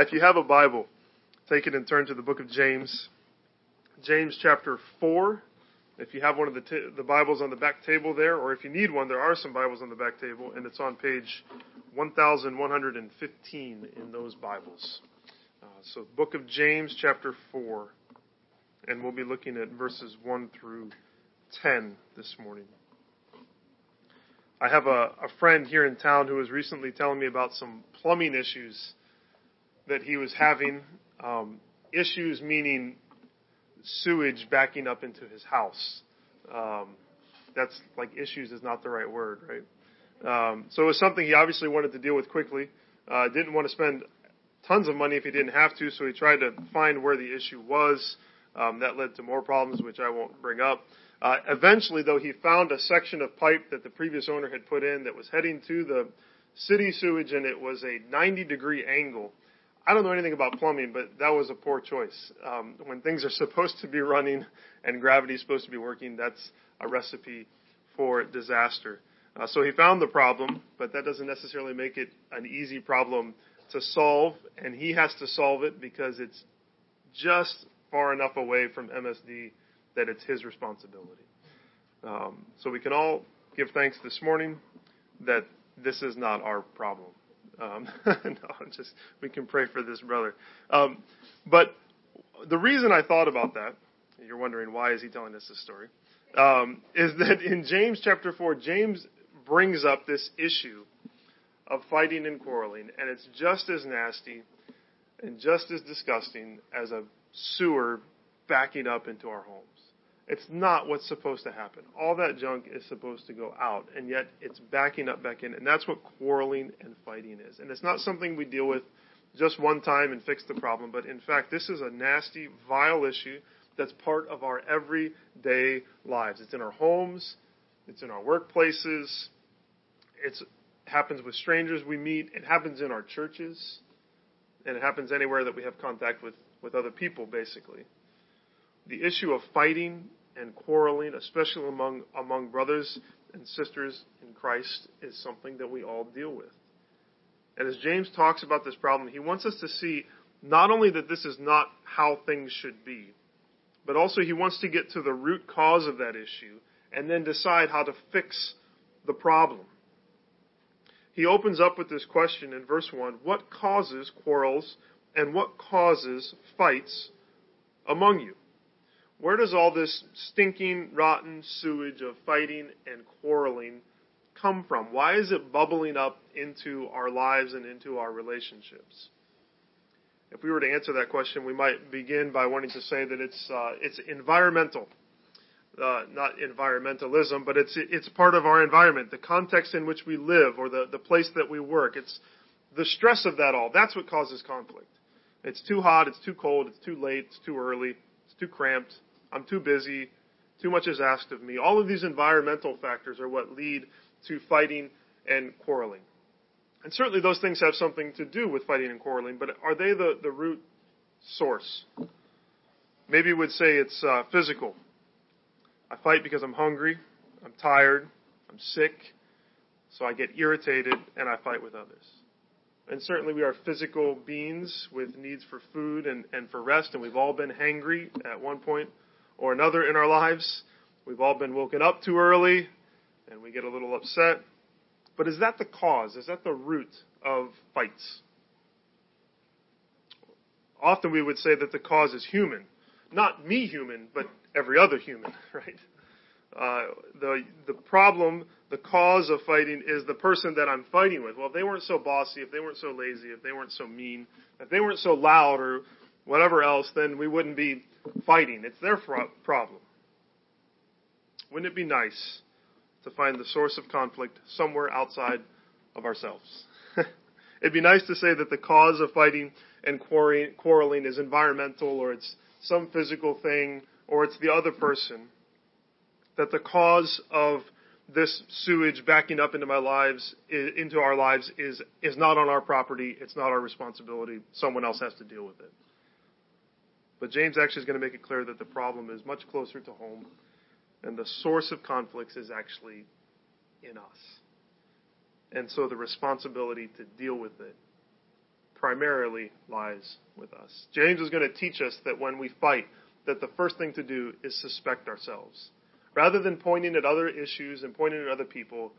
If you have a Bible, take it and turn to the book of James. James chapter 4. If you have one of the, t- the Bibles on the back table there, or if you need one, there are some Bibles on the back table, and it's on page 1115 in those Bibles. Uh, so, book of James chapter 4. And we'll be looking at verses 1 through 10 this morning. I have a, a friend here in town who was recently telling me about some plumbing issues that he was having. Um, issues meaning sewage backing up into his house. Um, that's like issues is not the right word, right? Um, so it was something he obviously wanted to deal with quickly. Uh, didn't want to spend tons of money if he didn't have to, so he tried to find where the issue was. Um, that led to more problems, which I won't bring up. Uh, eventually, though, he found a section of pipe that the previous owner had put in that was heading to the city sewage, and it was a 90 degree angle. I don't know anything about plumbing, but that was a poor choice. Um, when things are supposed to be running and gravity is supposed to be working, that's a recipe for disaster. Uh, so he found the problem, but that doesn't necessarily make it an easy problem to solve, and he has to solve it because it's just far enough away from MSD that it's his responsibility. Um, so we can all give thanks this morning that this is not our problem. Um, no, just we can pray for this brother. Um, but the reason I thought about that, you're wondering why is he telling us this story, um, is that in James chapter four, James brings up this issue of fighting and quarreling, and it's just as nasty and just as disgusting as a sewer backing up into our homes. It's not what's supposed to happen. All that junk is supposed to go out, and yet it's backing up back in. And that's what quarreling and fighting is. And it's not something we deal with just one time and fix the problem, but in fact, this is a nasty, vile issue that's part of our everyday lives. It's in our homes, it's in our workplaces, it happens with strangers we meet, it happens in our churches, and it happens anywhere that we have contact with, with other people, basically. The issue of fighting and quarreling, especially among, among brothers and sisters in Christ, is something that we all deal with. And as James talks about this problem, he wants us to see not only that this is not how things should be, but also he wants to get to the root cause of that issue and then decide how to fix the problem. He opens up with this question in verse 1 What causes quarrels and what causes fights among you? Where does all this stinking, rotten sewage of fighting and quarreling come from? Why is it bubbling up into our lives and into our relationships? If we were to answer that question, we might begin by wanting to say that it's uh, it's environmental, uh, not environmentalism, but it's it's part of our environment, the context in which we live, or the the place that we work. It's the stress of that all. That's what causes conflict. It's too hot. It's too cold. It's too late. It's too early. It's too cramped. I'm too busy, too much is asked of me. All of these environmental factors are what lead to fighting and quarreling. And certainly those things have something to do with fighting and quarreling, but are they the, the root source? Maybe we would say it's uh, physical. I fight because I'm hungry, I'm tired, I'm sick, so I get irritated and I fight with others. And certainly we are physical beings with needs for food and, and for rest, and we've all been hangry at one point or another in our lives. We've all been woken up too early and we get a little upset. But is that the cause? Is that the root of fights? Often we would say that the cause is human. Not me human, but every other human, right? Uh, the the problem, the cause of fighting is the person that I'm fighting with. Well, if they weren't so bossy, if they weren't so lazy, if they weren't so mean, if they weren't so loud or whatever else, then we wouldn't be fighting. It's their problem. Wouldn't it be nice to find the source of conflict somewhere outside of ourselves? It'd be nice to say that the cause of fighting and quarreling is environmental or it's some physical thing or it's the other person. That the cause of this sewage backing up into my lives, into our lives, is, is not on our property. It's not our responsibility. Someone else has to deal with it. But James actually is going to make it clear that the problem is much closer to home, and the source of conflicts is actually in us. And so the responsibility to deal with it primarily lies with us. James is going to teach us that when we fight, that the first thing to do is suspect ourselves. Rather than pointing at other issues and pointing at other people,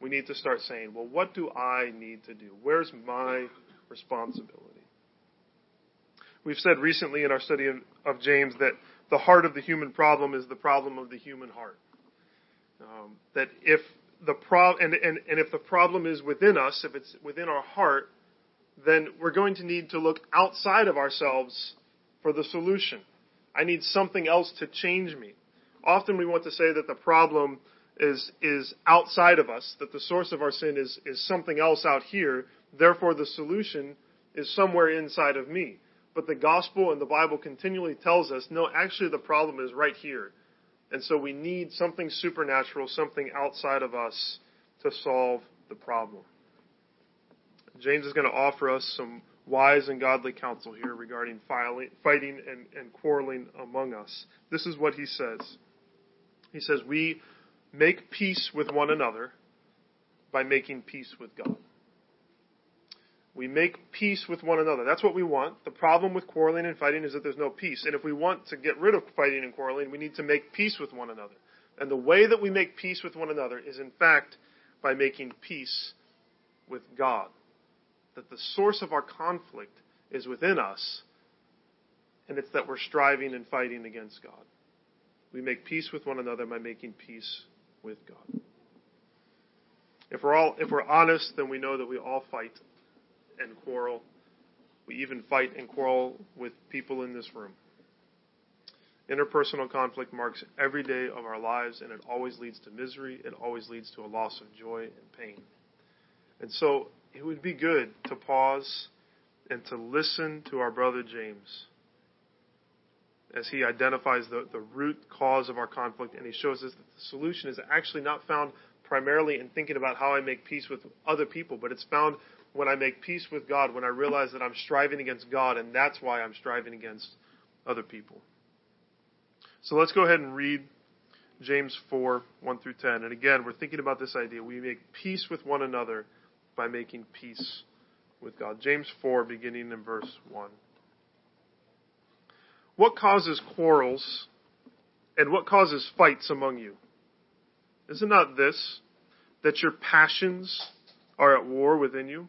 we need to start saying, well, what do I need to do? Where's my responsibility? We've said recently in our study of, of James that the heart of the human problem is the problem of the human heart. Um, that if the pro- and, and, and if the problem is within us, if it's within our heart, then we're going to need to look outside of ourselves for the solution. I need something else to change me. Often we want to say that the problem is, is outside of us, that the source of our sin is, is something else out here, therefore the solution is somewhere inside of me. But the gospel and the Bible continually tells us, no, actually the problem is right here. And so we need something supernatural, something outside of us to solve the problem. James is going to offer us some wise and godly counsel here regarding fighting and, and quarreling among us. This is what he says. He says, We make peace with one another by making peace with God. We make peace with one another. That's what we want. The problem with quarreling and fighting is that there's no peace. And if we want to get rid of fighting and quarreling, we need to make peace with one another. And the way that we make peace with one another is, in fact, by making peace with God that the source of our conflict is within us, and it's that we're striving and fighting against God. We make peace with one another by making peace with God. If we're all if we're honest, then we know that we all fight and quarrel. We even fight and quarrel with people in this room. Interpersonal conflict marks every day of our lives, and it always leads to misery. It always leads to a loss of joy and pain. And so it would be good to pause and to listen to our brother James as he identifies the, the root cause of our conflict and he shows us that the solution is actually not found primarily in thinking about how I make peace with other people, but it's found when I make peace with God, when I realize that I'm striving against God, and that's why I'm striving against other people. So let's go ahead and read James 4, 1 through 10. And again, we're thinking about this idea. We make peace with one another by making peace with God. James 4, beginning in verse 1. What causes quarrels and what causes fights among you? Is it not this, that your passions are at war within you?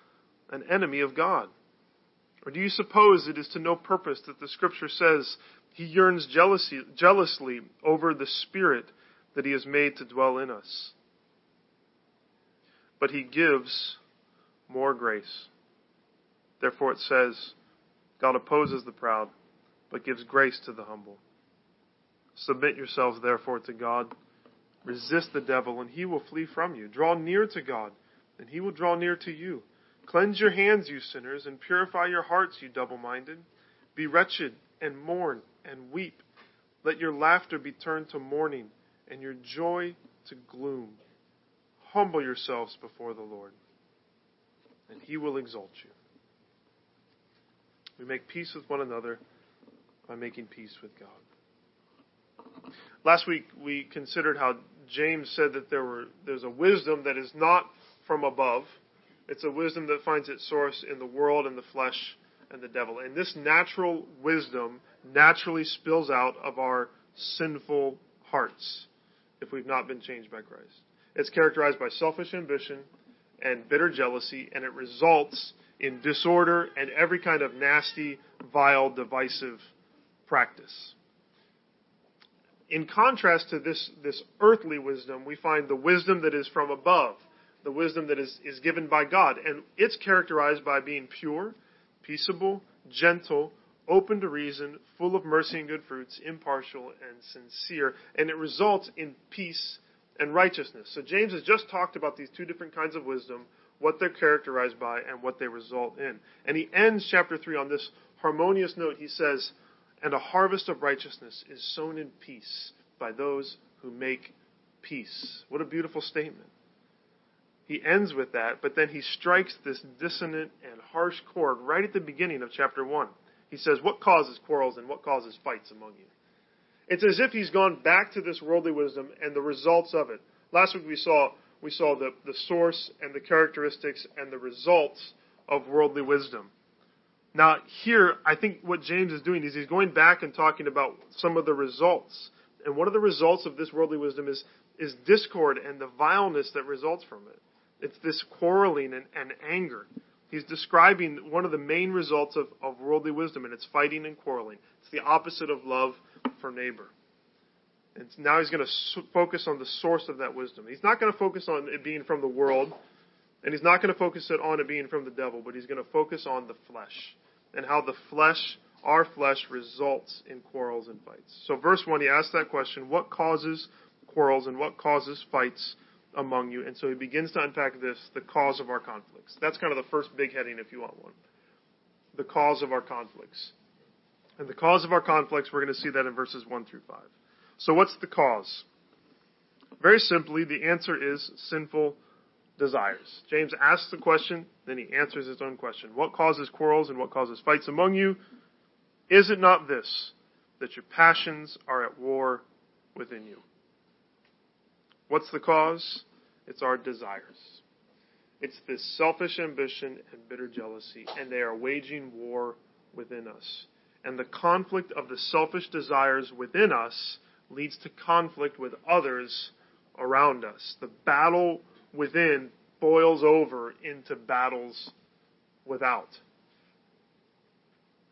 an enemy of God. Or do you suppose it is to no purpose that the scripture says he yearns jealousy, jealously over the spirit that he has made to dwell in us? but he gives more grace. Therefore it says, God opposes the proud, but gives grace to the humble. Submit yourselves therefore to God. Resist the devil, and he will flee from you. Draw near to God, and he will draw near to you. Cleanse your hands, you sinners, and purify your hearts, you double minded. Be wretched, and mourn, and weep. Let your laughter be turned to mourning, and your joy to gloom. Humble yourselves before the Lord, and he will exalt you. We make peace with one another by making peace with God. Last week we considered how James said that there were there's a wisdom that is not from above. It's a wisdom that finds its source in the world and the flesh and the devil. And this natural wisdom naturally spills out of our sinful hearts if we've not been changed by Christ. It's characterized by selfish ambition and bitter jealousy, and it results in disorder and every kind of nasty, vile, divisive practice. In contrast to this, this earthly wisdom, we find the wisdom that is from above, the wisdom that is, is given by God. And it's characterized by being pure, peaceable, gentle, open to reason, full of mercy and good fruits, impartial and sincere. And it results in peace and righteousness. So James has just talked about these two different kinds of wisdom. what they're characterized by, and what they result in. And he ends chapter 3 on this harmonious note. He says, And a harvest of righteousness is sown in peace by those who make peace. What a beautiful statement. He ends with that, but then he strikes this dissonant and harsh chord right at the beginning of chapter 1. He says, What causes quarrels and what causes fights among you? It's as if he's gone back to this worldly wisdom and the results of it. Last week we saw we saw the, the source and the characteristics and the results of worldly wisdom. Now, here, I think what James is doing is he's going back and talking about some of the results. And one of the results of this worldly wisdom is, is discord and the vileness that results from it. It's this quarreling and, and anger. He's describing one of the main results of, of worldly wisdom, and it's fighting and quarreling. It's the opposite of love for neighbor. And now he's going to focus on the source of that wisdom. He's not going to focus on it being from the world, and he's not going to focus it on it being from the devil, but he's going to focus on the flesh and how the flesh, our flesh, results in quarrels and fights. So, verse 1, he asks that question what causes quarrels and what causes fights among you? And so he begins to unpack this the cause of our conflicts. That's kind of the first big heading, if you want one. The cause of our conflicts. And the cause of our conflicts, we're going to see that in verses 1 through 5. So, what's the cause? Very simply, the answer is sinful desires. James asks the question, then he answers his own question. What causes quarrels and what causes fights among you? Is it not this, that your passions are at war within you? What's the cause? It's our desires. It's this selfish ambition and bitter jealousy, and they are waging war within us. And the conflict of the selfish desires within us leads to conflict with others around us. The battle within boils over into battles without.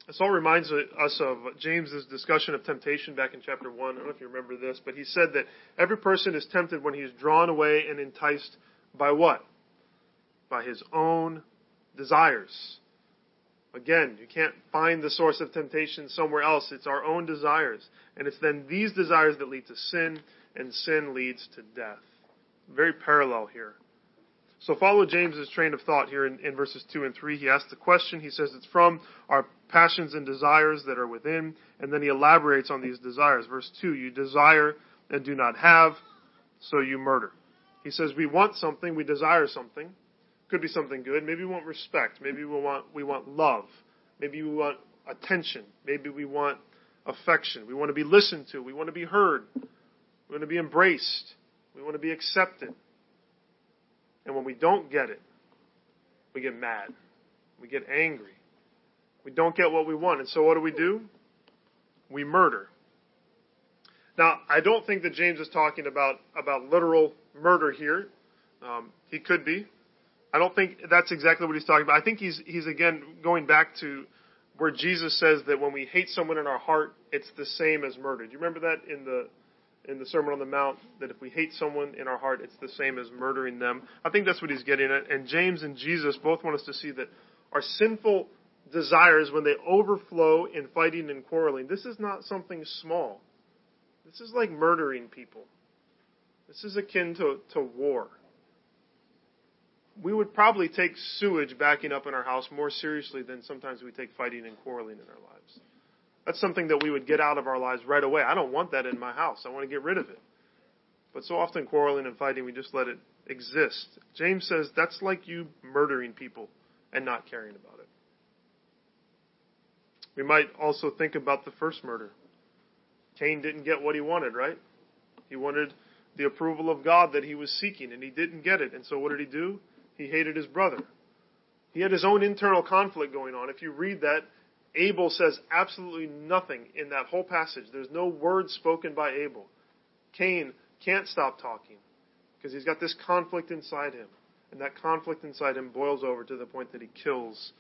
This all reminds us of James's discussion of temptation back in chapter 1. I don't know if you remember this, but he said that every person is tempted when he is drawn away and enticed by what? By his own desires. Again, you can't find the source of temptation somewhere else. It's our own desires. And it's then these desires that lead to sin, and sin leads to death. Very parallel here. So follow James's train of thought here in, in verses 2 and 3. He asks the question. He says it's from our passions and desires that are within, and then he elaborates on these desires. Verse 2 You desire and do not have, so you murder. He says we want something, we desire something. Could be something good. Maybe we want respect. Maybe we want we want love. Maybe we want attention. Maybe we want affection. We want to be listened to. We want to be heard. We want to be embraced. We want to be accepted. And when we don't get it, we get mad. We get angry. We don't get what we want. And so what do we do? We murder. Now, I don't think that James is talking about, about literal murder here. Um, he could be. I don't think that's exactly what he's talking about. I think he's he's again going back to where Jesus says that when we hate someone in our heart, it's the same as murder. Do you remember that in the in the Sermon on the Mount that if we hate someone in our heart, it's the same as murdering them. I think that's what he's getting at. And James and Jesus both want us to see that our sinful desires, when they overflow in fighting and quarreling, this is not something small. This is like murdering people. This is akin to, to war we would probably take sewage backing up in our house more seriously than sometimes we take fighting and quarreling in our lives. That's something that we would get out of our lives right away. I don't want that in my house. I want to get rid of it. But so often quarreling and fighting, we just let it exist. James says that's like you murdering people and not caring about it. We might also think about the first murder. Cain didn't get what he wanted, right? He wanted the approval of God that he was seeking, and he didn't get it. And so what did he do? He hated his brother. He had his own internal conflict going on. If you read that, Abel says absolutely nothing in that whole passage. There's no word spoken by Abel. Cain can't stop talking because he's got this conflict inside him. And that conflict inside him boils over to the point that he kills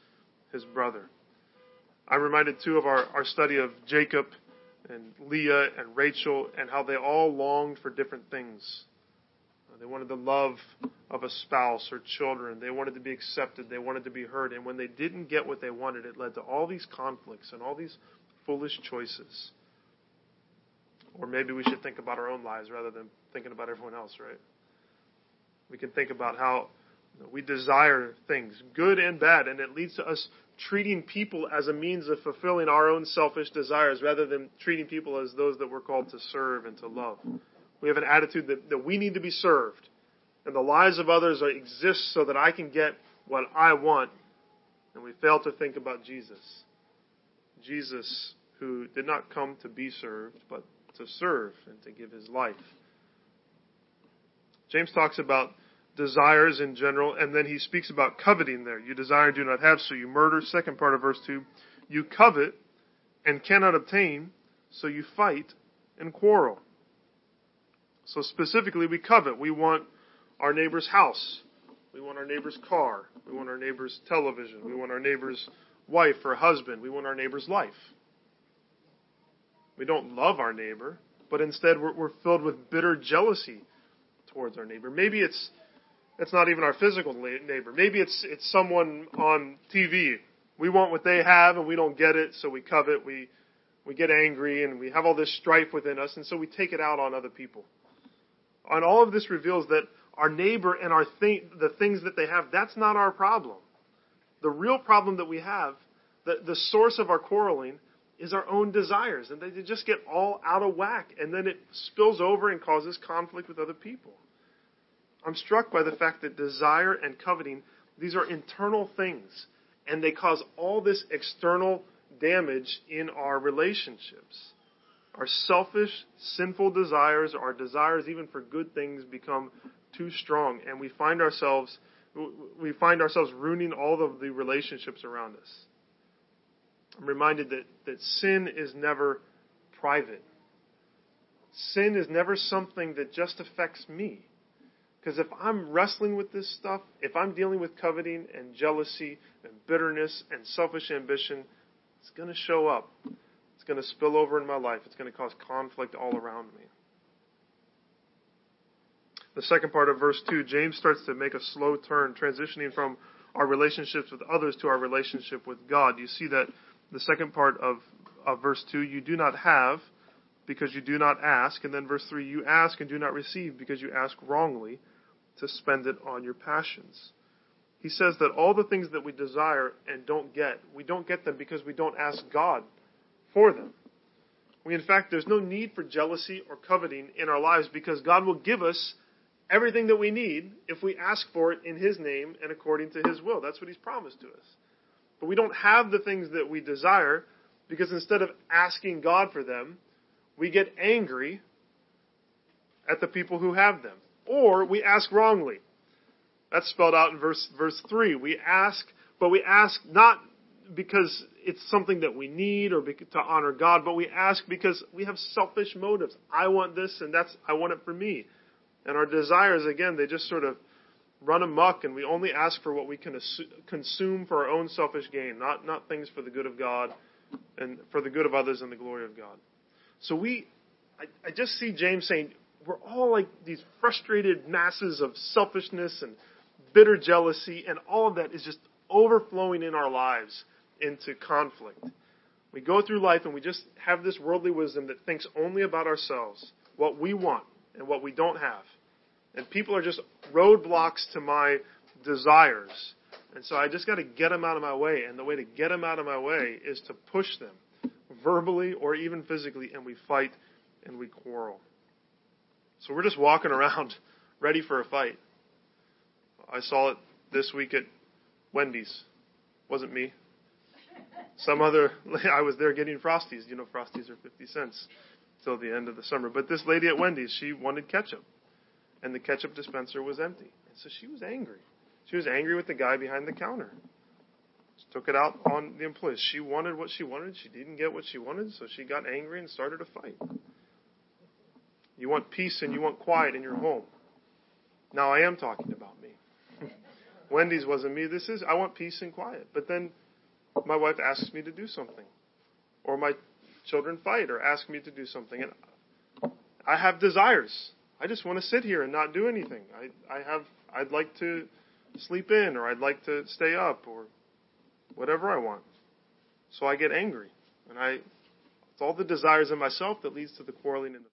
his brother. I'm reminded too of our, our study of Jacob and Leah and Rachel and how they all longed for different things. They wanted the love of a spouse or children. They wanted to be accepted. They wanted to be heard. And when they didn't get what they wanted, it led to all these conflicts and all these foolish choices. Or maybe we should think about our own lives rather than thinking about everyone else, right? We can think about how We desire things, good and bad, and it leads to us treating people as a means of fulfilling our own selfish desires rather than treating people as those that we're called to serve and to love. We have an attitude that, that we need to be served, and the lives of others exist so that I can get what I want, and we fail to think about Jesus. Jesus, who did not come to be served, but to serve and to give his life. James talks about desires in general, and then he speaks about coveting there. You desire and do not have, so you murder. Second part of verse 2. You covet and cannot obtain, so you fight and quarrel. So specifically, we covet. We want our neighbor's house. We want our neighbor's car. We want our neighbor's television. We want our neighbor's wife or husband. We want our neighbor's life. We don't love our neighbor, but instead we're, we're filled with bitter jealousy towards our neighbor. Maybe it's it's not even our physical neighbor. Maybe it's it's someone on TV. We want what they have and we don't get it, so we covet. We we get angry and we have all this strife within us, and so we take it out on other people. And all of this reveals that our neighbor and our thing, the things that they have, that's not our problem. The real problem that we have, the, the source of our quarreling, is our own desires, and they just get all out of whack, and then it spills over and causes conflict with other people. I'm struck by the fact that desire and coveting, these are internal things, and they cause all this external damage in our relationships. Our selfish, sinful desires, our desires even for good things become too strong, and we find ourselves we find ourselves ruining all of the relationships around us. I'm reminded that, that sin is never private. Sin is never something that just affects me. Because if I'm wrestling with this stuff, if I'm dealing with coveting and jealousy and bitterness and selfish ambition, it's going to show up. It's going to spill over in my life. It's going to cause conflict all around me. The second part of verse 2, James starts to make a slow turn, transitioning from our relationships with others to our relationship with God. You see that the second part of, of verse 2, you do not have because you do not ask. And then verse 3, you ask and do not receive because you ask wrongly to spend it on your passions. He says that all the things that we desire and don't get, we don't get them because we don't ask God for them. We, in fact, there's no need for jealousy or coveting in our lives because God will give us everything that we need if we ask for it in His name and according to His will. That's what He's promised to us. But we don't have the things that we desire because instead of asking God for them, we get angry at the people who have them or we ask wrongly. That's spelled out in verse verse 3. We ask, but we ask not because it's something that we need or to honor God, but we ask because we have selfish motives. I want this and that's I want it for me. And our desires again, they just sort of run amok and we only ask for what we can consume for our own selfish gain, not not things for the good of God and for the good of others and the glory of God. So we I, I just see James saying we're all like these frustrated masses of selfishness and bitter jealousy, and all of that is just overflowing in our lives into conflict. We go through life and we just have this worldly wisdom that thinks only about ourselves, what we want and what we don't have. And people are just roadblocks to my desires. And so I just got to get them out of my way. And the way to get them out of my way is to push them verbally or even physically, and we fight and we quarrel. So we're just walking around ready for a fight. I saw it this week at Wendy's. Wasn't me. Some other, I was there getting Frosties. You know, Frosties are 50 cents till the end of the summer. But this lady at Wendy's, she wanted ketchup. And the ketchup dispenser was empty. And so she was angry. She was angry with the guy behind the counter. She took it out on the employees. She wanted what she wanted. She didn't get what she wanted, so she got angry and started a fight. You want peace and you want quiet in your home. Now I am talking about me. Wendy's wasn't me. This is, I want peace and quiet. But then my wife asks me to do something. Or my children fight or ask me to do something. And I have desires. I just want to sit here and not do anything. I, I have, I'd like to sleep in or I'd like to stay up or whatever I want. So I get angry. And I, it's all the desires in myself that leads to the quarreling and the